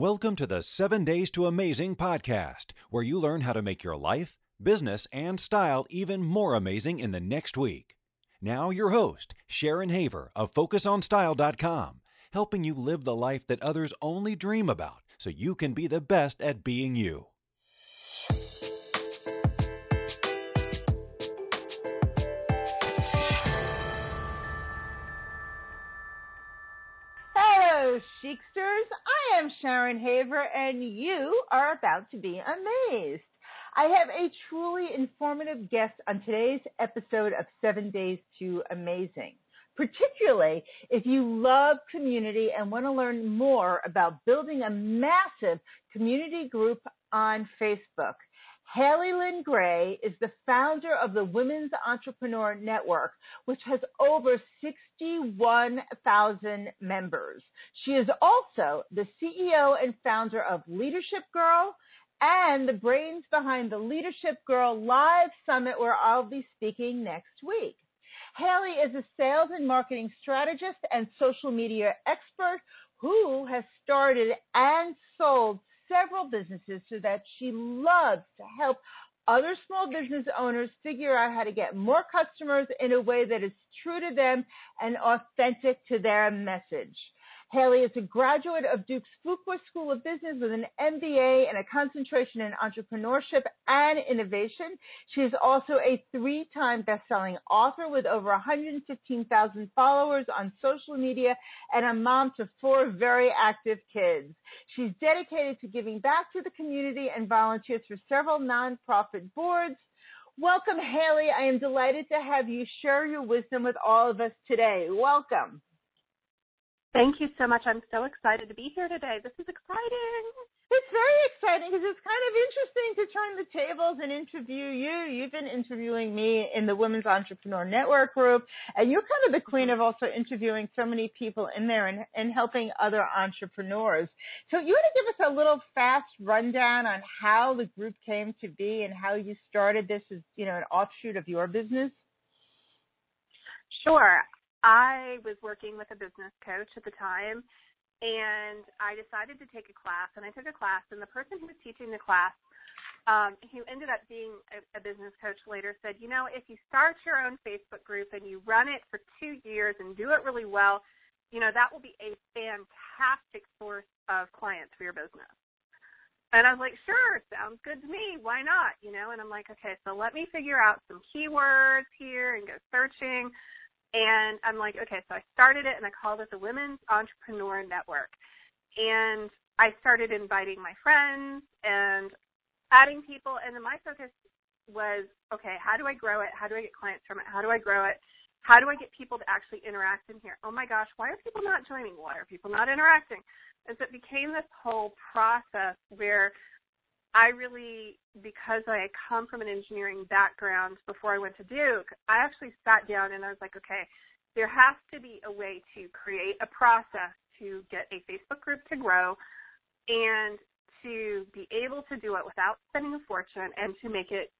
Welcome to the 7 Days to Amazing podcast, where you learn how to make your life, business, and style even more amazing in the next week. Now, your host, Sharon Haver of FocusOnStyle.com, helping you live the life that others only dream about so you can be the best at being you. Chicsters. I am Sharon Haver, and you are about to be amazed. I have a truly informative guest on today's episode of Seven Days to Amazing, particularly if you love community and want to learn more about building a massive community group on Facebook. Haley Lynn Gray is the founder of the Women's Entrepreneur Network, which has over 61,000 members. She is also the CEO and founder of Leadership Girl and the brains behind the Leadership Girl Live Summit, where I'll be speaking next week. Haley is a sales and marketing strategist and social media expert who has started and sold several businesses so that she loves to help other small business owners figure out how to get more customers in a way that is true to them and authentic to their message. Haley is a graduate of Duke's Fuqua School of Business with an MBA and a concentration in entrepreneurship and innovation. She is also a three-time best-selling author with over 115,000 followers on social media and a mom to four very active kids. She's dedicated to giving back to the community and volunteers for several nonprofit boards. Welcome, Haley. I am delighted to have you share your wisdom with all of us today. Welcome. Thank you so much. I'm so excited to be here today. This is exciting. It's very exciting because it's kind of interesting to turn the tables and interview you. You've been interviewing me in the Women's Entrepreneur Network group, and you're kind of the queen of also interviewing so many people in there and, and helping other entrepreneurs. So you want to give us a little fast rundown on how the group came to be and how you started this as, you know, an offshoot of your business? Sure. I was working with a business coach at the time and I decided to take a class and I took a class and the person who was teaching the class um, who ended up being a, a business coach later said, you know, if you start your own Facebook group and you run it for two years and do it really well, you know, that will be a fantastic source of clients for your business. And I was like, sure, sounds good to me. Why not? You know, and I'm like, okay, so let me figure out some keywords here and go searching. And I'm like, okay, so I started it and I called it the Women's Entrepreneur Network. And I started inviting my friends and adding people. And then my focus was, okay, how do I grow it? How do I get clients from it? How do I grow it? How do I get people to actually interact in here? Oh my gosh, why are people not joining? Why are people not interacting? And so it became this whole process where I really, because I come from an engineering background before I went to Duke, I actually sat down and I was like, okay, there has to be a way to create a process to get a Facebook group to grow and to be able to do it without spending a fortune and to make it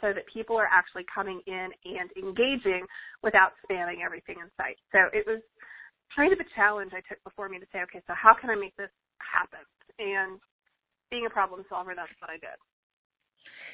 so that people are actually coming in and engaging without spamming everything in sight. So it was kind of a challenge I took before me to say, okay, so how can I make this happen? And being a problem solver, that's what I did.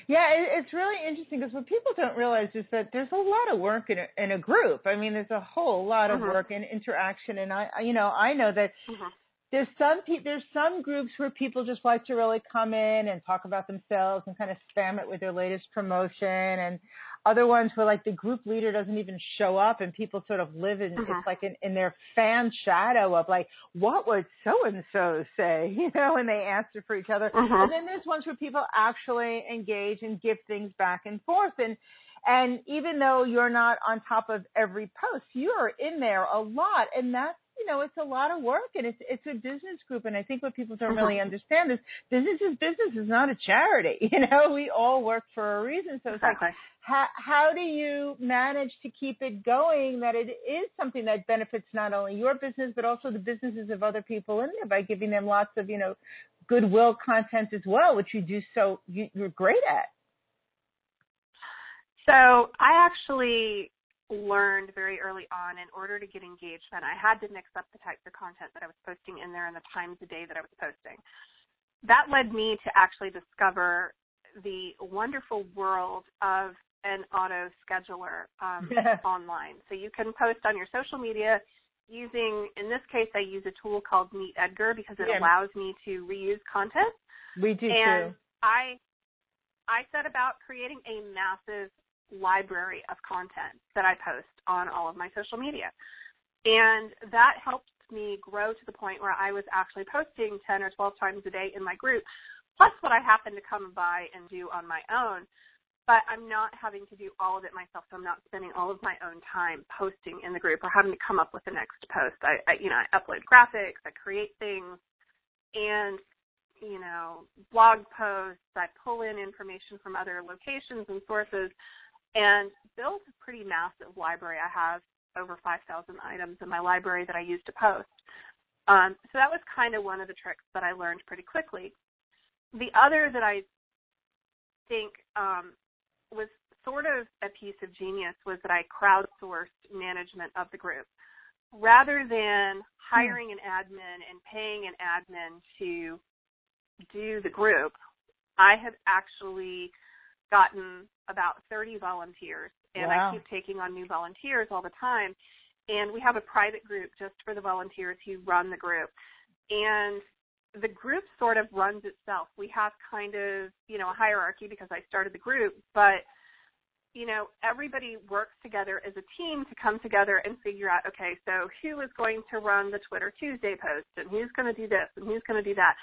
Yeah, it's really interesting because what people don't realize is that there's a lot of work in a, in a group. I mean, there's a whole lot of mm-hmm. work and interaction, and I, you know, I know that mm-hmm. there's some pe- there's some groups where people just like to really come in and talk about themselves and kind of spam it with their latest promotion, and other ones where like the group leader doesn't even show up and people sort of live in, mm-hmm. it's like in, in their fan shadow of like, what would so and so say, you know, and they answer for each other. Mm-hmm. And then there's ones where people actually engage and give things back and forth. And, and even though you're not on top of every post, you're in there a lot. And that's you know, it's a lot of work and it's it's a business group and I think what people don't really mm-hmm. understand is business is business is not a charity. You know, we all work for a reason. So it's exactly. like how how do you manage to keep it going that it is something that benefits not only your business but also the businesses of other people in there by giving them lots of, you know, goodwill content as well, which you do so you, you're great at. So I actually learned very early on in order to get engagement, I had to mix up the types of content that I was posting in there and the times of day that I was posting. That led me to actually discover the wonderful world of an auto scheduler um, online. So you can post on your social media using, in this case, I use a tool called Meet Edgar because it yeah. allows me to reuse content. We do and too. I I set about creating a massive library of content that I post on all of my social media. And that helped me grow to the point where I was actually posting 10 or 12 times a day in my group, plus what I happen to come by and do on my own. But I'm not having to do all of it myself, so I'm not spending all of my own time posting in the group or having to come up with the next post. I, I you know, I upload graphics, I create things, and you know, blog posts. I pull in information from other locations and sources and build a pretty massive library. I have over 5,000 items in my library that I use to post. Um, so that was kind of one of the tricks that I learned pretty quickly. The other that I think um, was sort of a piece of genius was that I crowdsourced management of the group. Rather than hiring an admin and paying an admin to do the group, I have actually gotten about 30 volunteers, and wow. I keep taking on new volunteers all the time. And we have a private group just for the volunteers who run the group. And the group sort of runs itself. We have kind of, you know, a hierarchy because I started the group, but you know, everybody works together as a team to come together and figure out, okay, so who is going to run the Twitter Tuesday post and who's going to do this and who's going to do that.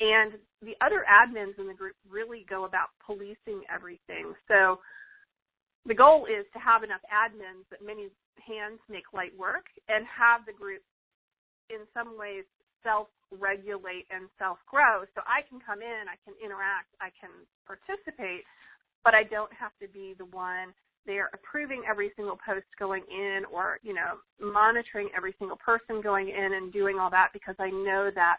And the other admins in the group really go about policing everything. So the goal is to have enough admins that many hands make light work and have the group in some ways self regulate and self grow. So I can come in, I can interact, I can participate, but I don't have to be the one there approving every single post going in or, you know, monitoring every single person going in and doing all that because I know that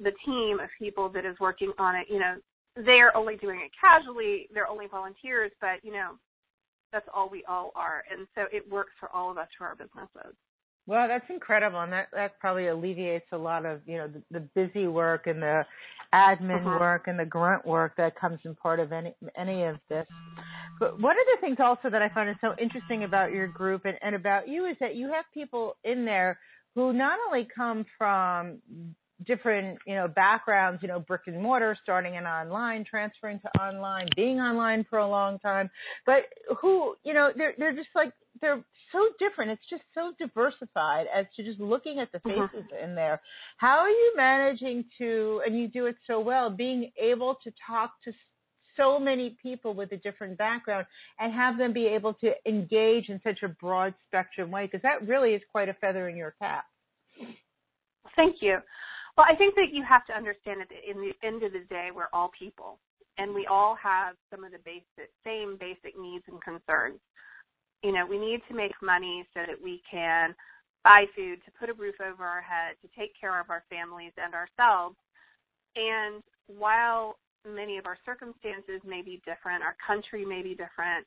the team of people that is working on it, you know, they're only doing it casually, they're only volunteers, but you know, that's all we all are. And so it works for all of us for our businesses. Well, that's incredible, and that that probably alleviates a lot of you know the, the busy work and the admin uh-huh. work and the grunt work that comes in part of any any of this. But one of the things also that I find is so interesting about your group and, and about you is that you have people in there who not only come from different, you know, backgrounds, you know, brick and mortar, starting in online, transferring to online, being online for a long time, but who, you know, they're they're just like they're so different. It's just so diversified as to just looking at the mm-hmm. faces mm-hmm. in there. How are you managing to, and you do it so well, being able to talk to so many people with a different background and have them be able to engage in such a broad spectrum way? Because that really is quite a feather in your cap. Thank you. Well, I think that you have to understand that in the end of the day, we're all people, and we all have some of the basic, same basic needs and concerns. You know, we need to make money so that we can buy food, to put a roof over our head, to take care of our families and ourselves. And while many of our circumstances may be different, our country may be different,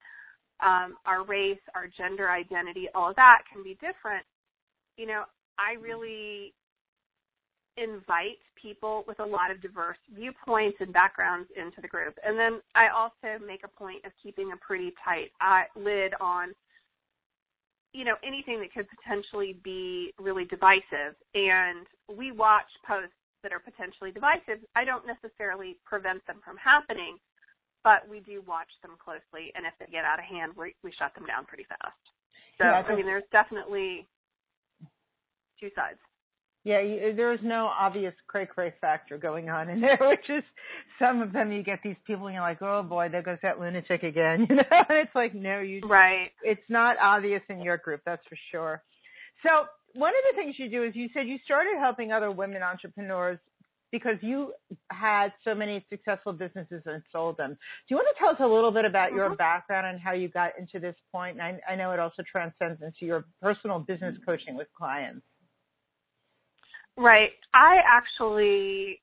um, our race, our gender identity, all of that can be different. You know, I really invite people with a lot of diverse viewpoints and backgrounds into the group. And then I also make a point of keeping a pretty tight uh, lid on you know anything that could potentially be really divisive. And we watch posts that are potentially divisive. I don't necessarily prevent them from happening but we do watch them closely. And if they get out of hand we we shut them down pretty fast. So yeah, i mean there's definitely two sides yeah, you, there's no obvious cray cray factor going on in there, which is some of them you get these people and you're like, oh boy, there goes that lunatic again, you know. And it's like, no, you right. It's not obvious in your group, that's for sure. So one of the things you do is you said you started helping other women entrepreneurs because you had so many successful businesses and sold them. Do you want to tell us a little bit about mm-hmm. your background and how you got into this point? And I, I know it also transcends into your personal business coaching with clients. Right. I actually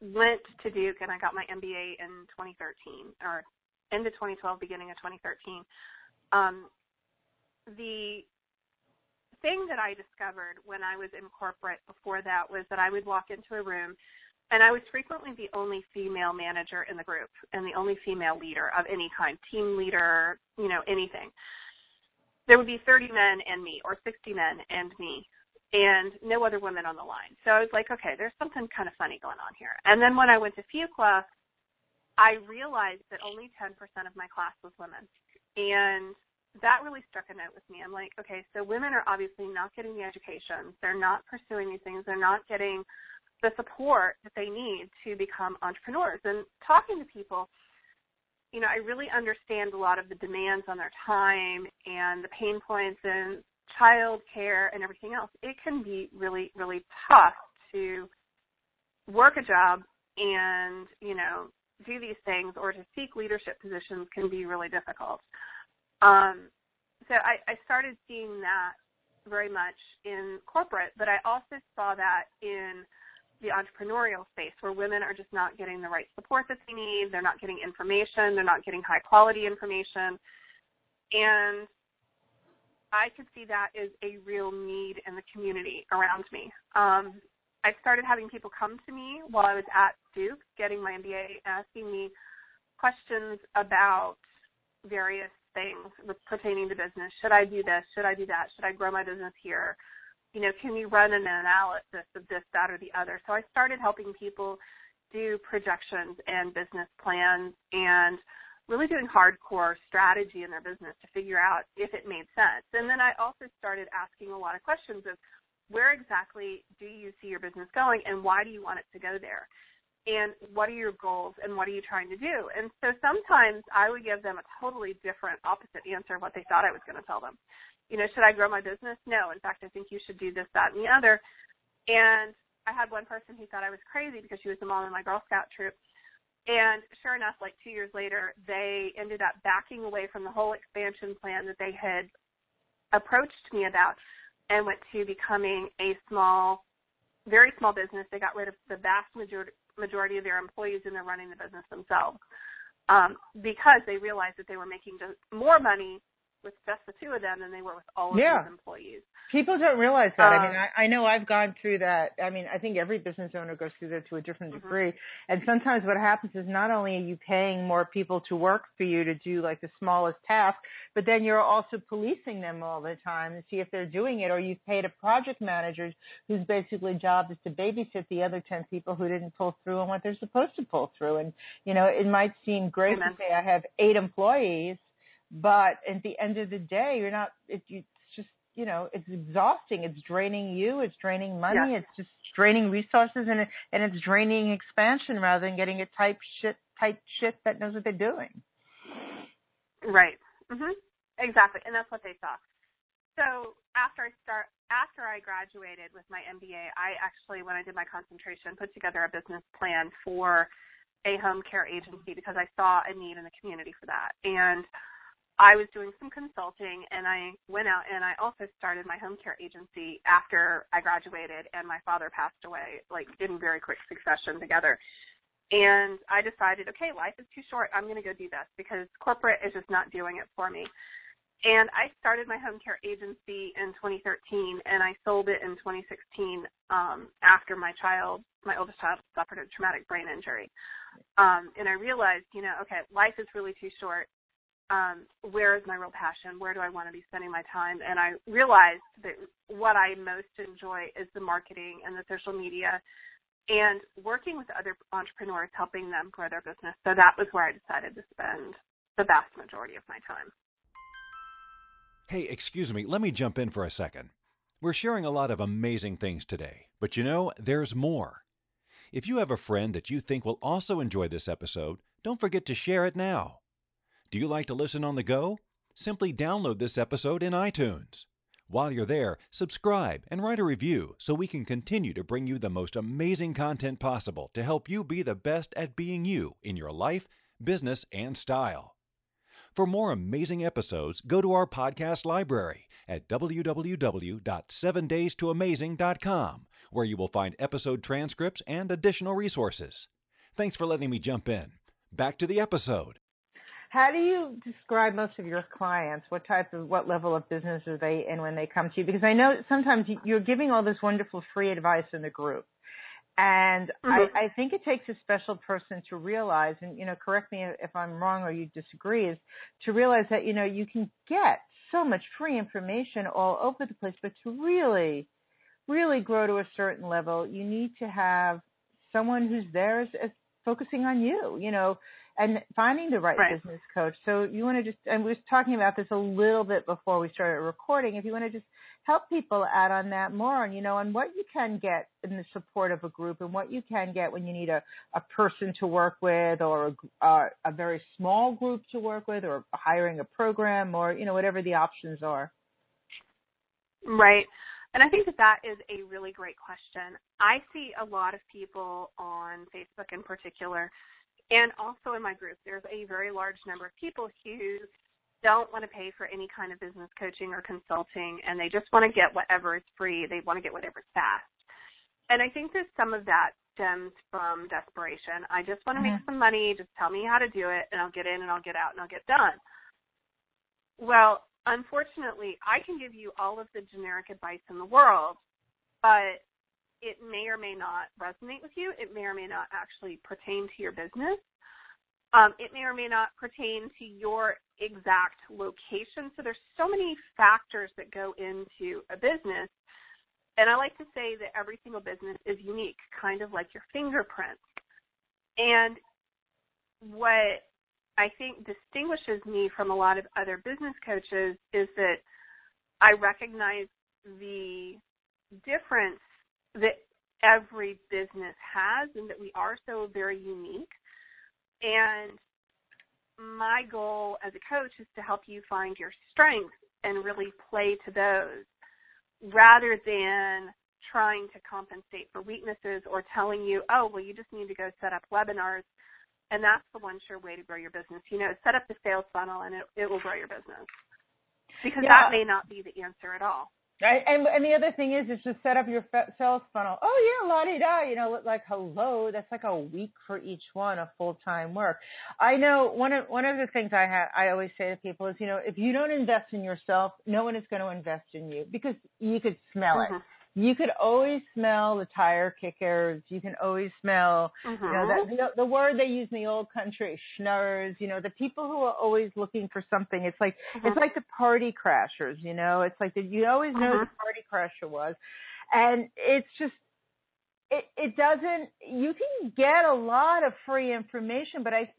went to Duke and I got my MBA in 2013 or end of 2012, beginning of 2013. Um, the thing that I discovered when I was in corporate before that was that I would walk into a room and I was frequently the only female manager in the group and the only female leader of any kind, team leader, you know, anything. There would be 30 men and me, or 60 men and me, and no other women on the line. So I was like, okay, there's something kind of funny going on here. And then when I went to Fuqua, I realized that only 10% of my class was women. And that really struck a note with me. I'm like, okay, so women are obviously not getting the education. They're not pursuing these things. They're not getting the support that they need to become entrepreneurs. And talking to people, you know, I really understand a lot of the demands on their time and the pain points and child care and everything else. It can be really, really tough to work a job and, you know, do these things or to seek leadership positions can be really difficult. Um, so I, I started seeing that very much in corporate, but I also saw that in the entrepreneurial space where women are just not getting the right support that they need. They're not getting information. They're not getting high quality information. And I could see that as a real need in the community around me. Um, I started having people come to me while I was at Duke getting my MBA asking me questions about various things pertaining to business. Should I do this? Should I do that? Should I grow my business here? you know, can you run an analysis of this, that, or the other? So I started helping people do projections and business plans and really doing hardcore strategy in their business to figure out if it made sense. And then I also started asking a lot of questions of where exactly do you see your business going and why do you want it to go there? And what are your goals and what are you trying to do? And so sometimes I would give them a totally different opposite answer of what they thought I was going to tell them you know, should I grow my business? No. In fact, I think you should do this, that, and the other. And I had one person who thought I was crazy because she was the mom in my Girl Scout troop. And sure enough, like two years later, they ended up backing away from the whole expansion plan that they had approached me about and went to becoming a small, very small business. They got rid of the vast majority, of their employees and they're running the business themselves um, because they realized that they were making more money with just the two of them than they were with all of yeah. those employees. People don't realize that. Um, I mean, um, I, I know I've gone through that. I mean, I think every business owner goes through that to a different mm-hmm. degree. And sometimes what happens is not only are you paying more people to work for you to do like the smallest task, but then you're also policing them all the time to see if they're doing it. Or you've paid a project manager whose basically job is to babysit the other 10 people who didn't pull through on what they're supposed to pull through. And, you know, it might seem great Amen. to say I have eight employees but at the end of the day, you're not. It, it's just you know, it's exhausting. It's draining you. It's draining money. Yeah. It's just draining resources, and it, and it's draining expansion rather than getting a type shit type shit that knows what they're doing. Right. Mhm. Exactly, and that's what they saw. So after I start after I graduated with my MBA, I actually, when I did my concentration, put together a business plan for a home care agency because I saw a need in the community for that. And I was doing some consulting and I went out and I also started my home care agency after I graduated and my father passed away, like in very quick succession together. And I decided, okay, life is too short. I'm going to go do this because corporate is just not doing it for me. And I started my home care agency in 2013 and I sold it in 2016 um, after my child, my oldest child, suffered a traumatic brain injury. Um, and I realized, you know, okay, life is really too short um, where is my real passion? Where do I want to be spending my time? And I realized that what I most enjoy is the marketing and the social media and working with other entrepreneurs, helping them grow their business. So that was where I decided to spend the vast majority of my time. Hey, excuse me, let me jump in for a second. We're sharing a lot of amazing things today, but you know, there's more. If you have a friend that you think will also enjoy this episode, don't forget to share it now. Do you like to listen on the go? Simply download this episode in iTunes. While you're there, subscribe and write a review so we can continue to bring you the most amazing content possible to help you be the best at being you in your life, business, and style. For more amazing episodes, go to our podcast library at www.7daystoamazing.com, where you will find episode transcripts and additional resources. Thanks for letting me jump in. Back to the episode. How do you describe most of your clients? What type of, what level of business are they in when they come to you? Because I know sometimes you're giving all this wonderful free advice in the group. And mm-hmm. I, I think it takes a special person to realize, and you know, correct me if I'm wrong or you disagree, is to realize that you know you can get so much free information all over the place, but to really, really grow to a certain level, you need to have someone who's there as, as focusing on you. You know, and finding the right, right, business coach. So you want to just, and we were talking about this a little bit before we started recording. If you want to just help people out on that more, and you know, on what you can get in the support of a group, and what you can get when you need a a person to work with, or a, uh, a very small group to work with, or hiring a program, or you know, whatever the options are. Right. And I think that that is a really great question. I see a lot of people on Facebook in particular and also in my group, there's a very large number of people who don't want to pay for any kind of business coaching or consulting, and they just want to get whatever is free. They want to get whatever's fast. And I think that some of that stems from desperation. I just want to mm-hmm. make some money. Just tell me how to do it, and I'll get in and I'll get out and I'll get done. Well, unfortunately, I can give you all of the generic advice in the world, but it may or may not resonate with you. It may or may not actually pertain to your business. Um, it may or may not pertain to your exact location. So there's so many factors that go into a business. And I like to say that every single business is unique, kind of like your fingerprint. And what I think distinguishes me from a lot of other business coaches is that I recognize the difference that every business has and that we are so very unique. And my goal as a coach is to help you find your strengths and really play to those rather than trying to compensate for weaknesses or telling you, oh, well, you just need to go set up webinars. And that's the one sure way to grow your business. You know, set up the sales funnel and it, it will grow your business. Because yeah. that may not be the answer at all. Right. And and the other thing is, is to set up your sales funnel. Oh yeah, la di da. You know, like hello. That's like a week for each one of full time work. I know one of one of the things I have I always say to people is, you know, if you don't invest in yourself, no one is going to invest in you because you could smell mm-hmm. it you could always smell the tire kickers. You can always smell, mm-hmm. you know, that, the, the word they use in the old country, schnorrers. You know, the people who are always looking for something. It's like mm-hmm. it's like the party crashers. You know, it's like the, you always know mm-hmm. the party crasher was, and it's just it it doesn't. You can get a lot of free information, but I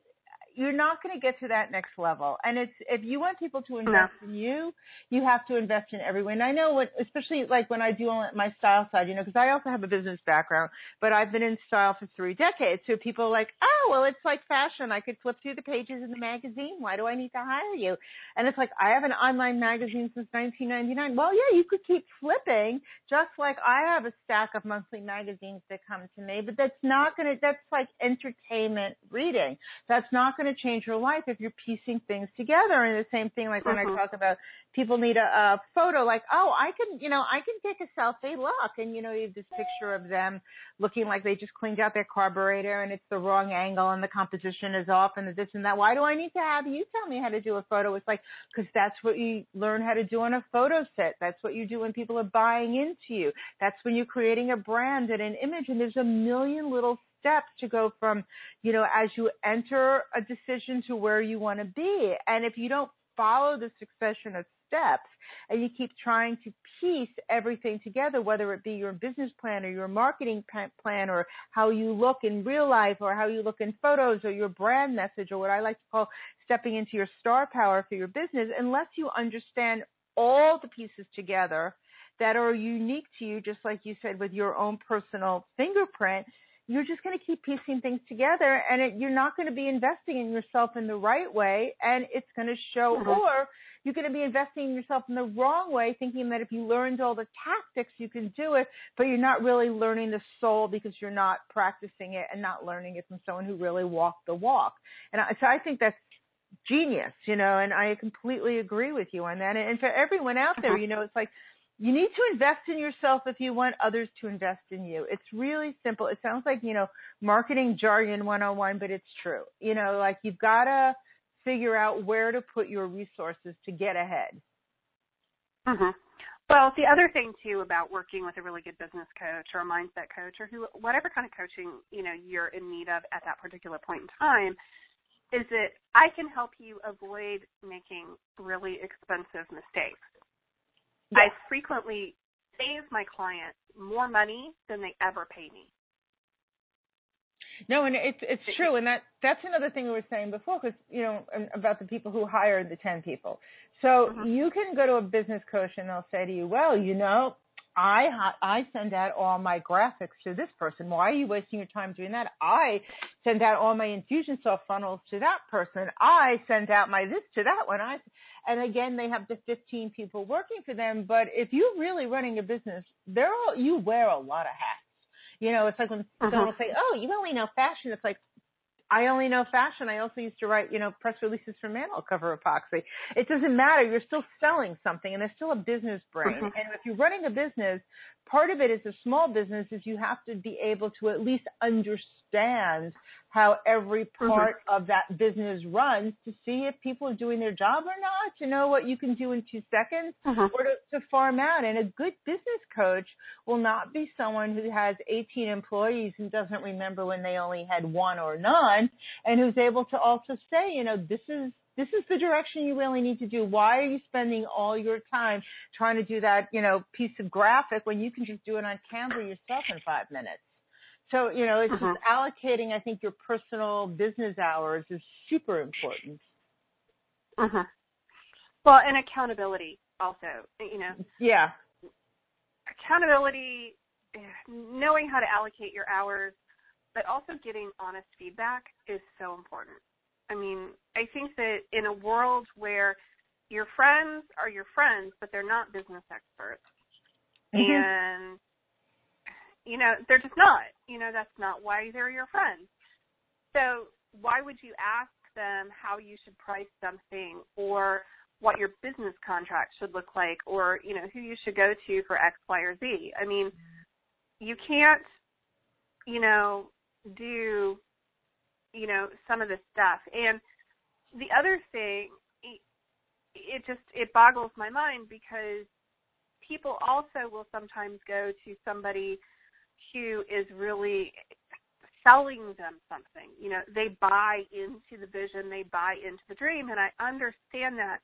you're not going to get to that next level. And it's if you want people to invest no. in you, you have to invest in everyone. And I know what, especially like when I do my style side, you know, because I also have a business background, but I've been in style for three decades. So people are like, oh, well, it's like fashion. I could flip through the pages in the magazine. Why do I need to hire you? And it's like I have an online magazine since 1999. Well, yeah, you could keep flipping, just like I have a stack of monthly magazines that come to me. But that's not going to. That's like entertainment reading. That's not going to change your life if you're piecing things together. And the same thing, like when mm-hmm. I talk about people need a, a photo, like, oh, I can, you know, I can take a selfie. Look, and you know, you have this picture of them looking like they just cleaned out their carburetor, and it's the wrong angle, and the composition is off, and the this and that. Why do I need to have you tell me how to do a photo? It's like because that's what you learn how to do on a photo set. That's what you do when people are buying into you. That's when you're creating a brand and an image, and there's a million little steps to go from, you know, as you enter a decision to where you want to be. And if you don't follow the succession of steps and you keep trying to piece everything together, whether it be your business plan or your marketing plan or how you look in real life or how you look in photos or your brand message or what I like to call stepping into your star power for your business, unless you understand all the pieces together that are unique to you, just like you said with your own personal fingerprint, you're just going to keep piecing things together and it, you're not going to be investing in yourself in the right way and it's going to show mm-hmm. or you're going to be investing in yourself in the wrong way thinking that if you learned all the tactics you can do it but you're not really learning the soul because you're not practicing it and not learning it from someone who really walked the walk and I, so i think that's genius you know and i completely agree with you on that and, and for everyone out there mm-hmm. you know it's like you need to invest in yourself if you want others to invest in you. It's really simple. It sounds like, you know, marketing jargon 101, but it's true. You know, like you've got to figure out where to put your resources to get ahead. Mhm. Well, the other thing too about working with a really good business coach or a mindset coach or who whatever kind of coaching, you know, you're in need of at that particular point in time is that I can help you avoid making really expensive mistakes. I frequently save my clients more money than they ever pay me. No, and it's it's true, and that that's another thing we were saying before, because you know about the people who hire the ten people. So mm-hmm. you can go to a business coach and they'll say to you, "Well, you know, I I send out all my graphics to this person. Why are you wasting your time doing that? I send out all my Infusionsoft funnels to that person. I send out my this to that one. I and again they have the 15 people working for them. But if you're really running a business, they're all you wear a lot of hats. You know, it's like when uh-huh. someone will say, "Oh, you only know fashion." It's like, I only know fashion. I also used to write, you know, press releases for mantle cover epoxy. It doesn't matter. You're still selling something and there's still a business brain. Mm-hmm. And if you're running a business, part of it is a small business is you have to be able to at least understand how every part mm-hmm. of that business runs to see if people are doing their job or not, to know what you can do in two seconds mm-hmm. or to, to farm out. And a good business coach will not be someone who has 18 employees and doesn't remember when they only had one or none and who's able to also say, you know, this is this is the direction you really need to do. Why are you spending all your time trying to do that, you know, piece of graphic when you can just do it on Canva yourself in five minutes? So, you know, it's uh-huh. just allocating, I think, your personal business hours is super important. Uh-huh. Well, and accountability also, you know. Yeah. Accountability, knowing how to allocate your hours, but also getting honest feedback is so important. I mean, I think that in a world where your friends are your friends, but they're not business experts, mm-hmm. and you know, they're just not. You know, that's not why they're your friends. So why would you ask them how you should price something or what your business contract should look like or, you know, who you should go to for X, Y, or Z? I mean, you can't, you know, do, you know, some of this stuff. And the other thing, it just, it boggles my mind because people also will sometimes go to somebody who is really selling them something. You know, they buy into the vision, they buy into the dream, and I understand that.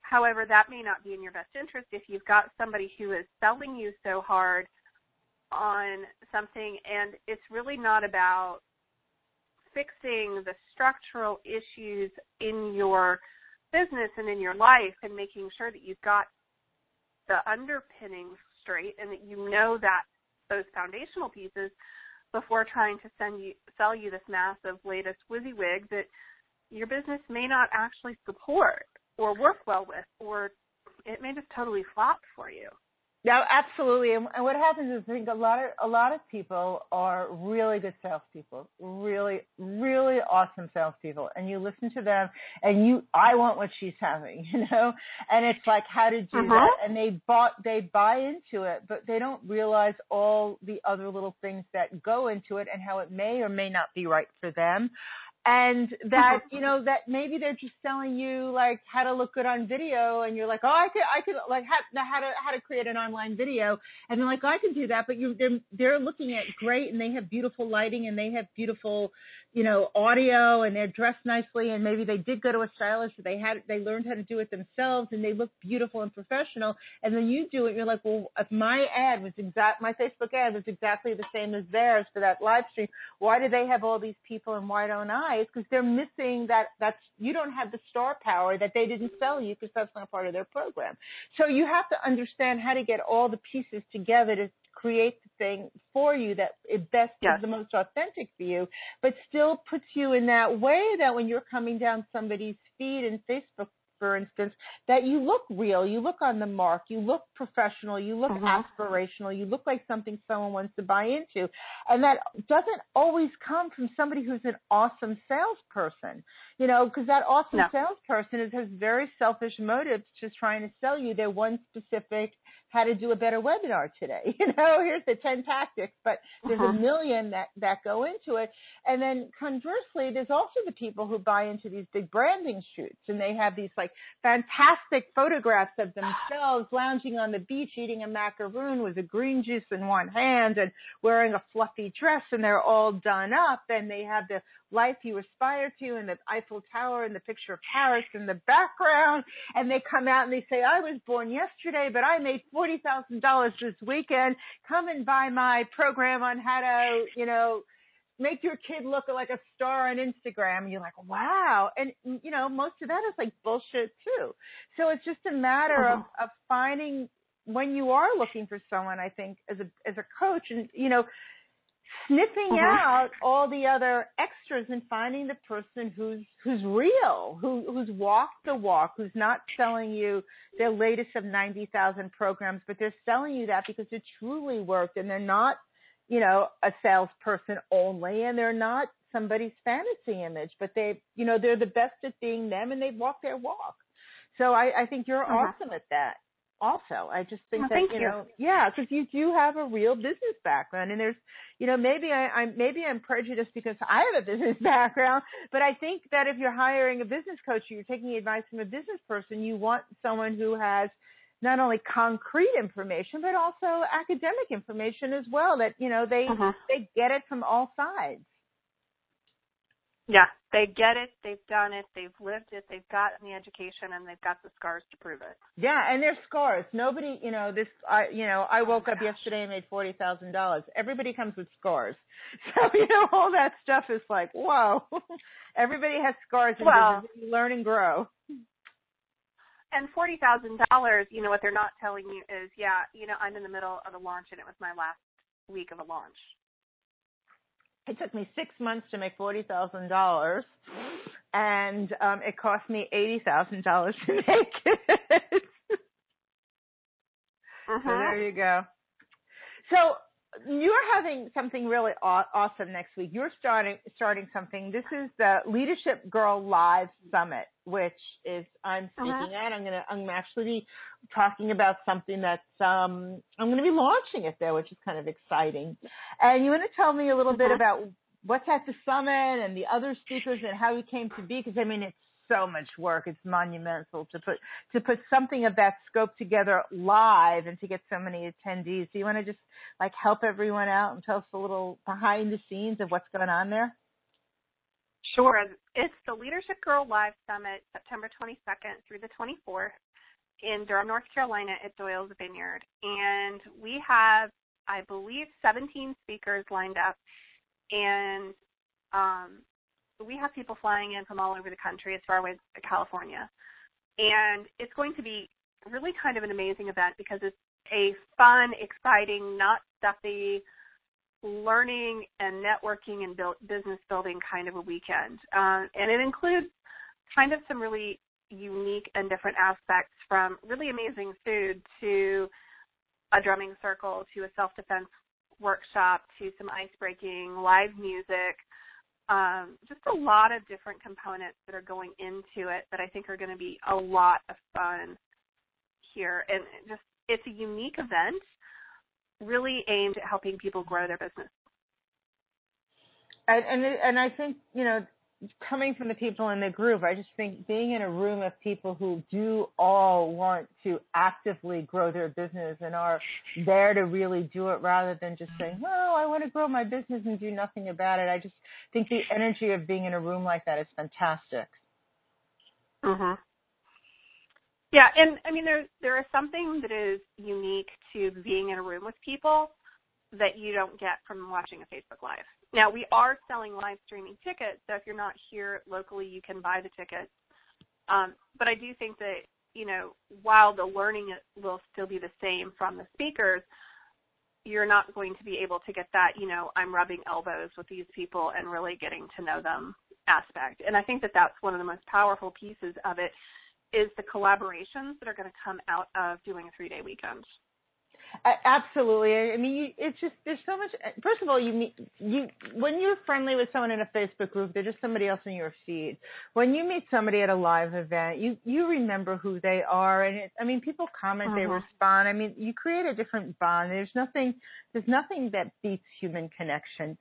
However, that may not be in your best interest if you've got somebody who is selling you so hard on something and it's really not about fixing the structural issues in your business and in your life and making sure that you've got the underpinnings straight and that you know that those foundational pieces before trying to send you sell you this massive latest WYSIWYG that your business may not actually support or work well with or it may just totally flop for you. Yeah, absolutely. And, and what happens is I think a lot of a lot of people are really good salespeople, really, really awesome salespeople, and you listen to them, and you, I want what she's having, you know, and it's like how to do uh-huh. that, and they bought, they buy into it, but they don't realize all the other little things that go into it and how it may or may not be right for them and that uh-huh. you know that maybe they're just selling you like how to look good on video and you're like oh i could i could like how, how to how to create an online video. And they're like oh, i can do that. But you they're they're looking at great and they have beautiful lighting and they have beautiful you know, audio and they're dressed nicely and maybe they did go to a stylist or they had they learned how to do it themselves and they look beautiful and professional and then you do it you're like, well, if my ad was exact my Facebook ad was exactly the same as theirs for that live stream, why do they have all these people and why don't I? It's because they're missing that that's you don't have the star power that they didn't sell you because that's not part of their program. So you have to understand how to get all the pieces together to create the thing for you that it best yes. is the most authentic for you, but still puts you in that way that when you're coming down somebody's feed in Facebook for instance, that you look real, you look on the mark, you look professional, you look Mhm. aspirational, you look like something someone wants to buy into. And that doesn't always come from somebody who's an awesome salesperson, you know, because that awesome No. salesperson is, has very selfish motives just trying to sell you their one specific how to do a better webinar today. You know, here's the 10 tactics, but there's a Mhm. million that, that go into it. And then conversely, there's also the people who buy into these big branding shoots and they have these like fantastic photographs of themselves lounging on the beach eating a macaroon with a green juice in one hand and wearing a fluffy dress and they're all done up and they have the life you aspire to and the Eiffel Tower and the picture of Paris in the background and they come out and they say, I was born yesterday, but I made $40,000 this weekend. Come and buy my program on how to, you know, make your kid look like a star on Instagram. You're like, wow. And, you know, most of that is like bullshit too. So it's just a matter of, of finding when you are looking for someone, I think, as a, as a coach and, you know, sniffing Mhm. out all the other extras and finding the person who's who's real, who who's walked the walk, who's not selling you their latest of ninety thousand programs, but they're selling you that because it truly worked, and they're not, you know, a salesperson only, and they're not somebody's fantasy image, but they, you know, they're the best at being them, and they've walked their walk. So I, I think you're Mhm. awesome at that also. I just think Well, that you you. know, yeah, because you do have a real business background, and there's, you know, maybe I, I'm maybe I'm prejudiced because I have a business background, but I think that if you're hiring a business coach, or you're taking advice from a business person, you want someone who has not only concrete information but also academic information as well. That you know they Mhm. they get it from all sides. Yeah, they get it, they've done it, they've lived it, they've gotten the education, and they've got the scars to prove it. Yeah, and they're scars. Nobody, you know, this, I, you know, I woke Oh, up gosh. yesterday and made forty thousand dollars. Everybody comes with scars, so you know, all that stuff is like, whoa. Everybody has scars, and Well- you learn and grow. And forty thousand dollars, you know what they're not telling you is, yeah, you know, I'm in the middle of a launch, and it was my last week of a launch. It took me six months to make forty thousand dollars, and um, it cost me eighty thousand dollars to make it. So there you go. So you're having something really aw- awesome next week. You're starting starting something. This is the Leadership Girl Live Summit, which is I'm speaking Uh-huh. at. I'm gonna I'm actually talking about something that's um I'm gonna be launching it there, which is kind of exciting. And you want to tell me a little bit Mhm. about what's at the summit and the other speakers and how you came to be? Because I mean it's so much work. It's monumental to put to put something of that scope together live and to get so many attendees. Do you want to just like help everyone out and tell us a little behind the scenes of what's going on there? Sure. It's the Leadership Girl Live Summit, September 22nd through the 24th in Durham, North Carolina at Doyle's Vineyard. And we have, I believe, 17 speakers lined up. And um, we have people flying in from all over the country, as far away as California. And it's going to be really kind of an amazing event because it's a fun, exciting, not stuffy, learning and networking and build, business building kind of a weekend. Um, and it includes kind of some really unique and different aspects from really amazing food to a drumming circle to a self defense workshop to some ice breaking, live music. Um, just a lot of different components that are going into it that I think are going to be a lot of fun here. And just it's a unique event really aimed at helping people grow their business. And and and I think you know, coming from the people in the group, I just think being in a room of people who do all want to actively grow their business and are there to really do it rather than just saying, "Well, I want to grow my business and do nothing about it." I just think the energy of being in a room like that is fantastic. Mhm. Yeah, and I mean there there is something that is unique to being in a room with people that you don't get from watching a Facebook live. Now we are selling live streaming tickets, so if you're not here locally, you can buy the tickets. Um, but I do think that you know while the learning will still be the same from the speakers, you're not going to be able to get that you know I'm rubbing elbows with these people and really getting to know them aspect. And I think that that's one of the most powerful pieces of it is the collaborations that are going to come out of doing a three day weekend. Absolutely. I mean, you, it's just there's so much. First of all, you meet you when you're friendly with someone in a Facebook group, they're just somebody else in your feed. When you meet somebody at a live event, you you remember who they are, and it, I mean, people comment, uh-huh. they respond. I mean, you create a different bond. There's nothing there's nothing that beats human connection.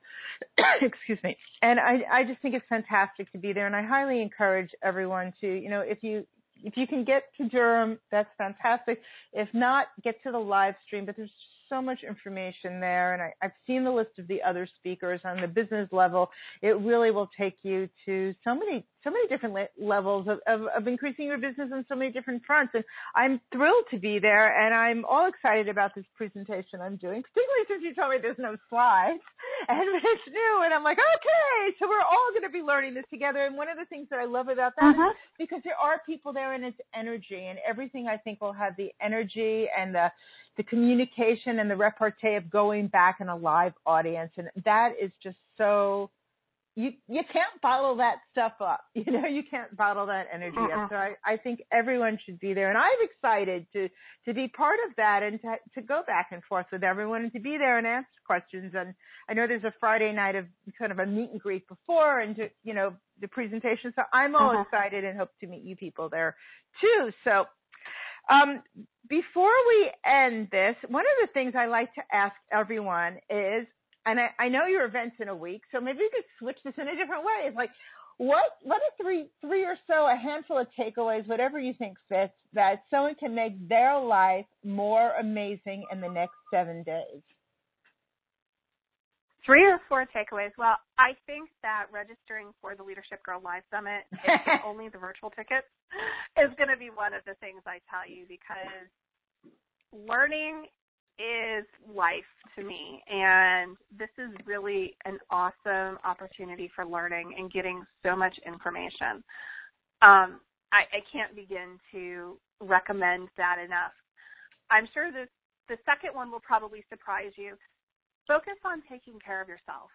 Excuse me. And I I just think it's fantastic to be there, and I highly encourage everyone to you know if you if you can get to Durham, that's fantastic. If not, get to the live stream. But there's so much information there, and I, I've seen the list of the other speakers on the business level. It really will take you to so many so many different le- levels of, of, of increasing your business on so many different fronts. And I'm thrilled to be there, and I'm all excited about this presentation I'm doing, particularly since you told me there's no slides and it's new. And I'm like, okay, so we're all going to be learning this together. And one of the things that I love about that uh-huh. is because there are people there, and it's energy, and everything I think will have the energy and the the communication and the repartee of going back in a live audience, and that is just so you you can't bottle that stuff up. You know, you can't bottle that energy uh-uh. up. So I, I think everyone should be there, and I'm excited to to be part of that and to to go back and forth with everyone and to be there and answer questions. And I know there's a Friday night of kind of a meet and greet before, and to you know the presentation. So I'm all uh-huh. excited and hope to meet you people there too. So. Um, before we end this, one of the things I like to ask everyone is and I, I know your event's in a week, so maybe you could switch this in a different way. It's like, what what are three three or so, a handful of takeaways, whatever you think fits, that someone can make their life more amazing in the next seven days? Three or four takeaways. Well, I think that registering for the Leadership Girl Live Summit, if only the virtual tickets, is going to be one of the things I tell you because learning is life to me and this is really an awesome opportunity for learning and getting so much information. Um, I, I can't begin to recommend that enough. I'm sure this the second one will probably surprise you. Focus on taking care of yourself.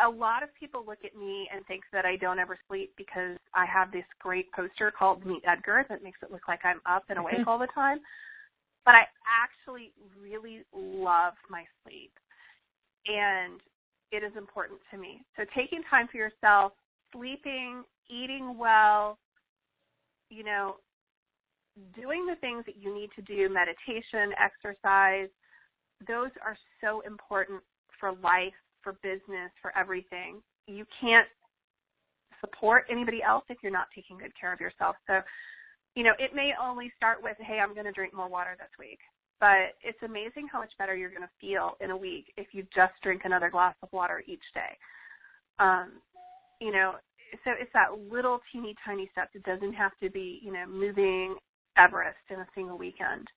A lot of people look at me and think that I don't ever sleep because I have this great poster called Meet Edgar that makes it look like I'm up and awake all the time but I actually really love my sleep. And it is important to me. So taking time for yourself, sleeping, eating well, you know, doing the things that you need to do, meditation, exercise, those are so important for life, for business, for everything. You can't support anybody else if you're not taking good care of yourself. So you know, it may only start with, hey, I'm going to drink more water this week. But it's amazing how much better you're going to feel in a week if you just drink another glass of water each day. Um, you know, so it's that little teeny tiny steps. It doesn't have to be, you know, moving Everest in a single weekend.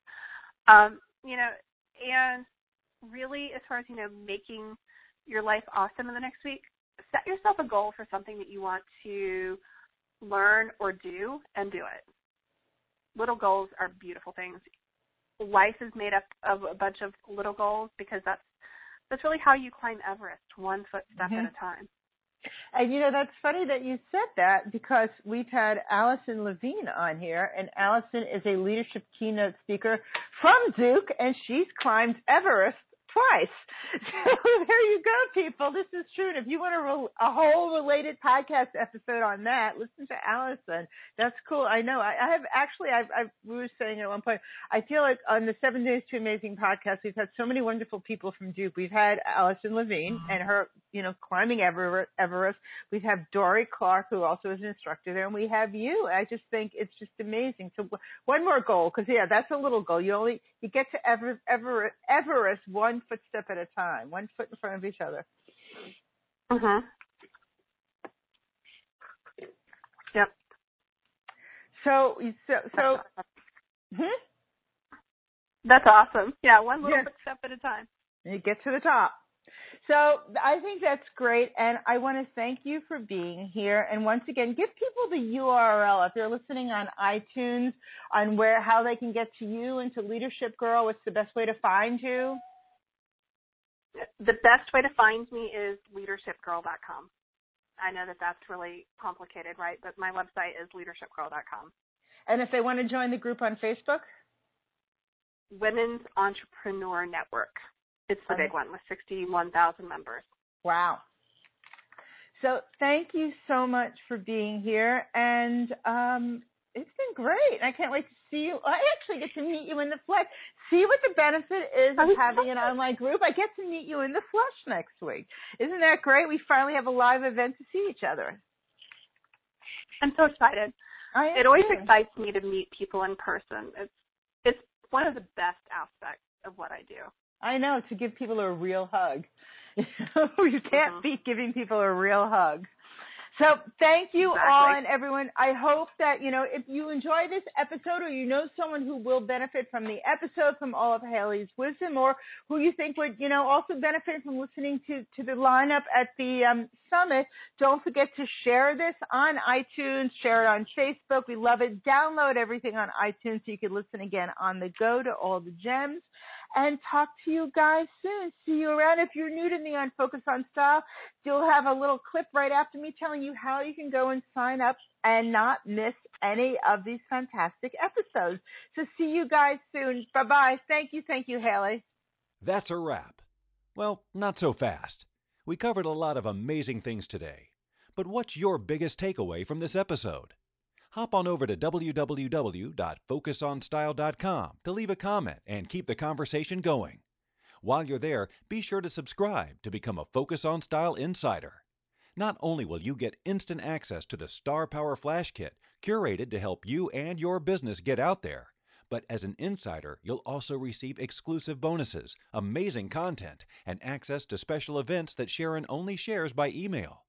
Um, you know, and really as far as, you know, making your life awesome in the next week, set yourself a goal for something that you want to learn or do and do it little goals are beautiful things. Life is made up of a bunch of little goals because that's that's really how you climb Everest, one footstep mm-hmm. at a time. And you know, that's funny that you said that because we've had Alison Levine on here, and Alison is a leadership keynote speaker from Duke, and she's climbed Everest twice. So there you go, people. This is true. And if you want a, re- a whole related podcast episode on that, listen to Alison. That's cool. I know. I, I have actually. I've, I've, we were saying at one point. I feel like on the Seven Days to Amazing podcast, we've had so many wonderful people from Duke. We've had Alison Levine mm-hmm. and her, you know, climbing Everest. Everest. We have Dorie Clark, who also is an instructor there, and we have you. I just think it's just amazing. So one more goal, because yeah, that's a little goal. You only you get to Ever, Ever, Everest one footstep at a time, one foot in front of each other. Uh huh. Yep. So, so, so. Hmm? That's awesome. Yeah, one little yeah. step at a time. You get to the top. So I think that's great, and I want to thank you for being here. And once again, give people the URL if they're listening on iTunes on where how they can get to you and to Leadership Girl. What's the best way to find you? The best way to find me is leadershipgirl.com. I know that that's really complicated, right? But my website is leadershipgirl.com. And if they want to join the group on Facebook? Women's Entrepreneur Network. It's the big one with 61,000 members. Wow. So thank you so much for being here. And um, it's been great. I can't wait to see you. I actually get to meet you in the flesh. See what the benefit is of having an online group. I get to meet you in the flesh next week. Isn't that great? We finally have a live event to see each other. I'm so excited. it always excites me to meet people in person. It's it's one of the best aspects of what I do. I know to give people a real hug. you can't mm-hmm. beat giving people a real hug. So thank you exactly. all and everyone. I hope that, you know, if you enjoy this episode or you know someone who will benefit from the episode from all of Haley's wisdom or who you think would, you know, also benefit from listening to, to the lineup at the um, summit, don't forget to share this on iTunes, share it on Facebook. We love it. Download everything on iTunes so you can listen again on the go to all the gems and talk to you guys soon. See you around. If you're new to Neon Focus on Style, you'll have a little clip right after me telling you how you can go and sign up and not miss any of these fantastic episodes. So see you guys soon. Bye bye. Thank you. Thank you, Haley. That's a wrap. Well, not so fast. We covered a lot of amazing things today. But what's your biggest takeaway from this episode? hop on over to www.focusonstyle.com to leave a comment and keep the conversation going. While you're there, be sure to subscribe to become a Focus on Style insider. Not only will you get instant access to the Star Power Flash Kit, curated to help you and your business get out there, but as an insider, you'll also receive exclusive bonuses, amazing content, and access to special events that Sharon only shares by email.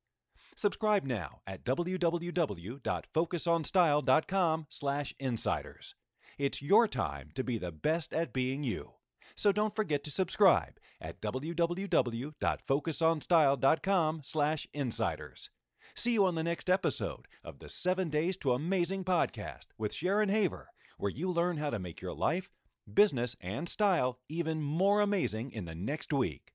Subscribe now at www.focusonstyle.com/insiders. It's your time to be the best at being you. So don't forget to subscribe at www.focusonstyle.com/insiders. See you on the next episode of the 7 Days to Amazing podcast with Sharon Haver, where you learn how to make your life, business, and style even more amazing in the next week.